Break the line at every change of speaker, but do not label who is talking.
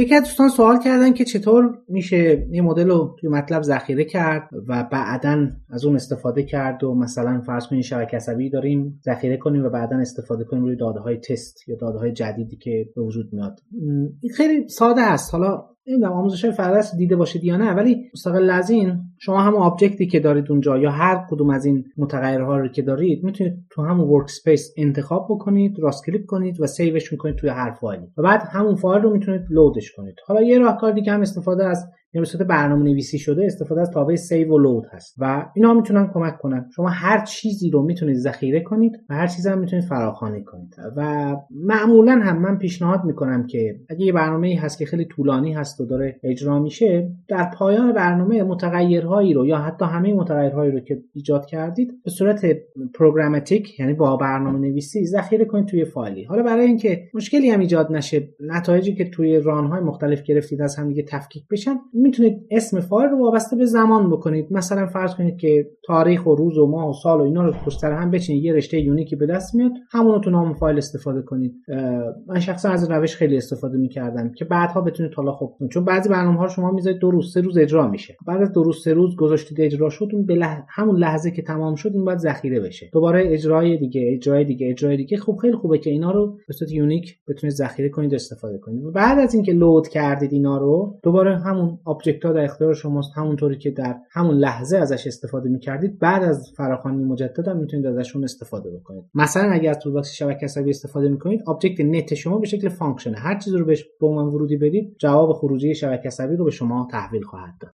یکی از دوستان سوال کردن که چطور میشه یه مدل رو توی MATLAB ذخیره کرد و بعدا از اون استفاده کرد و مثلا فرض کنید شبکه عصبی داریم ذخیره کنیم و بعدا استفاده کنیم روی داده های تست یا داده های جدیدی که به وجود میاد. این خیلی ساده است. حالا نمی‌دونم آموزش فرس دیده باشید یا نه ولی مستقل از شما هم object ی که دارید اونجا یا هر کدوم از این متغیرها رو که دارید می‌تونید تو همون workspace انتخاب بکنید راست کلیک کنید و save ش می‌کنید توی هر فایلی و بعد همون فایل رو می‌تونید load ش کنید. حالا یه راهکار دیگه هم استفاده از یا به صورت برنامه نویسی شده استفاده از تابع save و load هست. و اینا می‌تونن کمک کنن. شما هر چیزی رو می‌تونید ذخیره کنید و هر چیزی هم می‌تونید فراخوانی کنید. و معمولا هم من پیشنهاد می‌کنم که اگه یه برنامه ای هست که خیلی طولانی هست و داره اجرا میشه در پایان برنامه متغیرهایی رو یا حتی همه متغیرهایی رو که ایجاد کردید به صورت programmatic یعنی با برنامه نویسی ذخیره کنید توی فایلی. حالا برای اینکه مشکلی هم ایجاد نشه نتایجی که توی run های مختلف گرفتید از هم دیگه تفکیک بشن می‌تونید اسم فایل رو وابسته به زمان بکنید. مثلا فرض کنید که تاریخ و روز و ماه و سال و اینا رو پشت هم بچینید. یه رشته unique ی به دست میاد. همون تو نام فایل استفاده کنید. من شخصا از روش خیلی استفاده می‌کردم که بعدها بتونید حالا خوب کنید چون بعضی برنامه ها شما می‌ذارید دو روز سه روز اجرا میشه. بعد از دو روز سه روز گذاشتید اجرا شد اون به. همون لحظه که تمام شد اون باید ذخیره بشه. دوباره اجرای دیگه اجرای دیگه اجرای دیگه. خوب خیلی خوبه که اینا رو به صورت unique بتونید ذخیره کنید استفاده کنید. بعد از اینکه load کردید اینا رو دوباره همون object ها در اختیار شماست. همونطوری که در همون لحظه ازش استفاده می‌کردید بعد از فراخوانی مجدد هم می‌تونید ازشون استفاده بکنید. مثلا اگر از toolbox شبکه عصبی استفاده می‌کنید object net شما به شکل function هر چیزی رو بهش به عنوان ورودی بدید جواب خروجی شبکه عصبی رو به شما تحویل خواهد داد.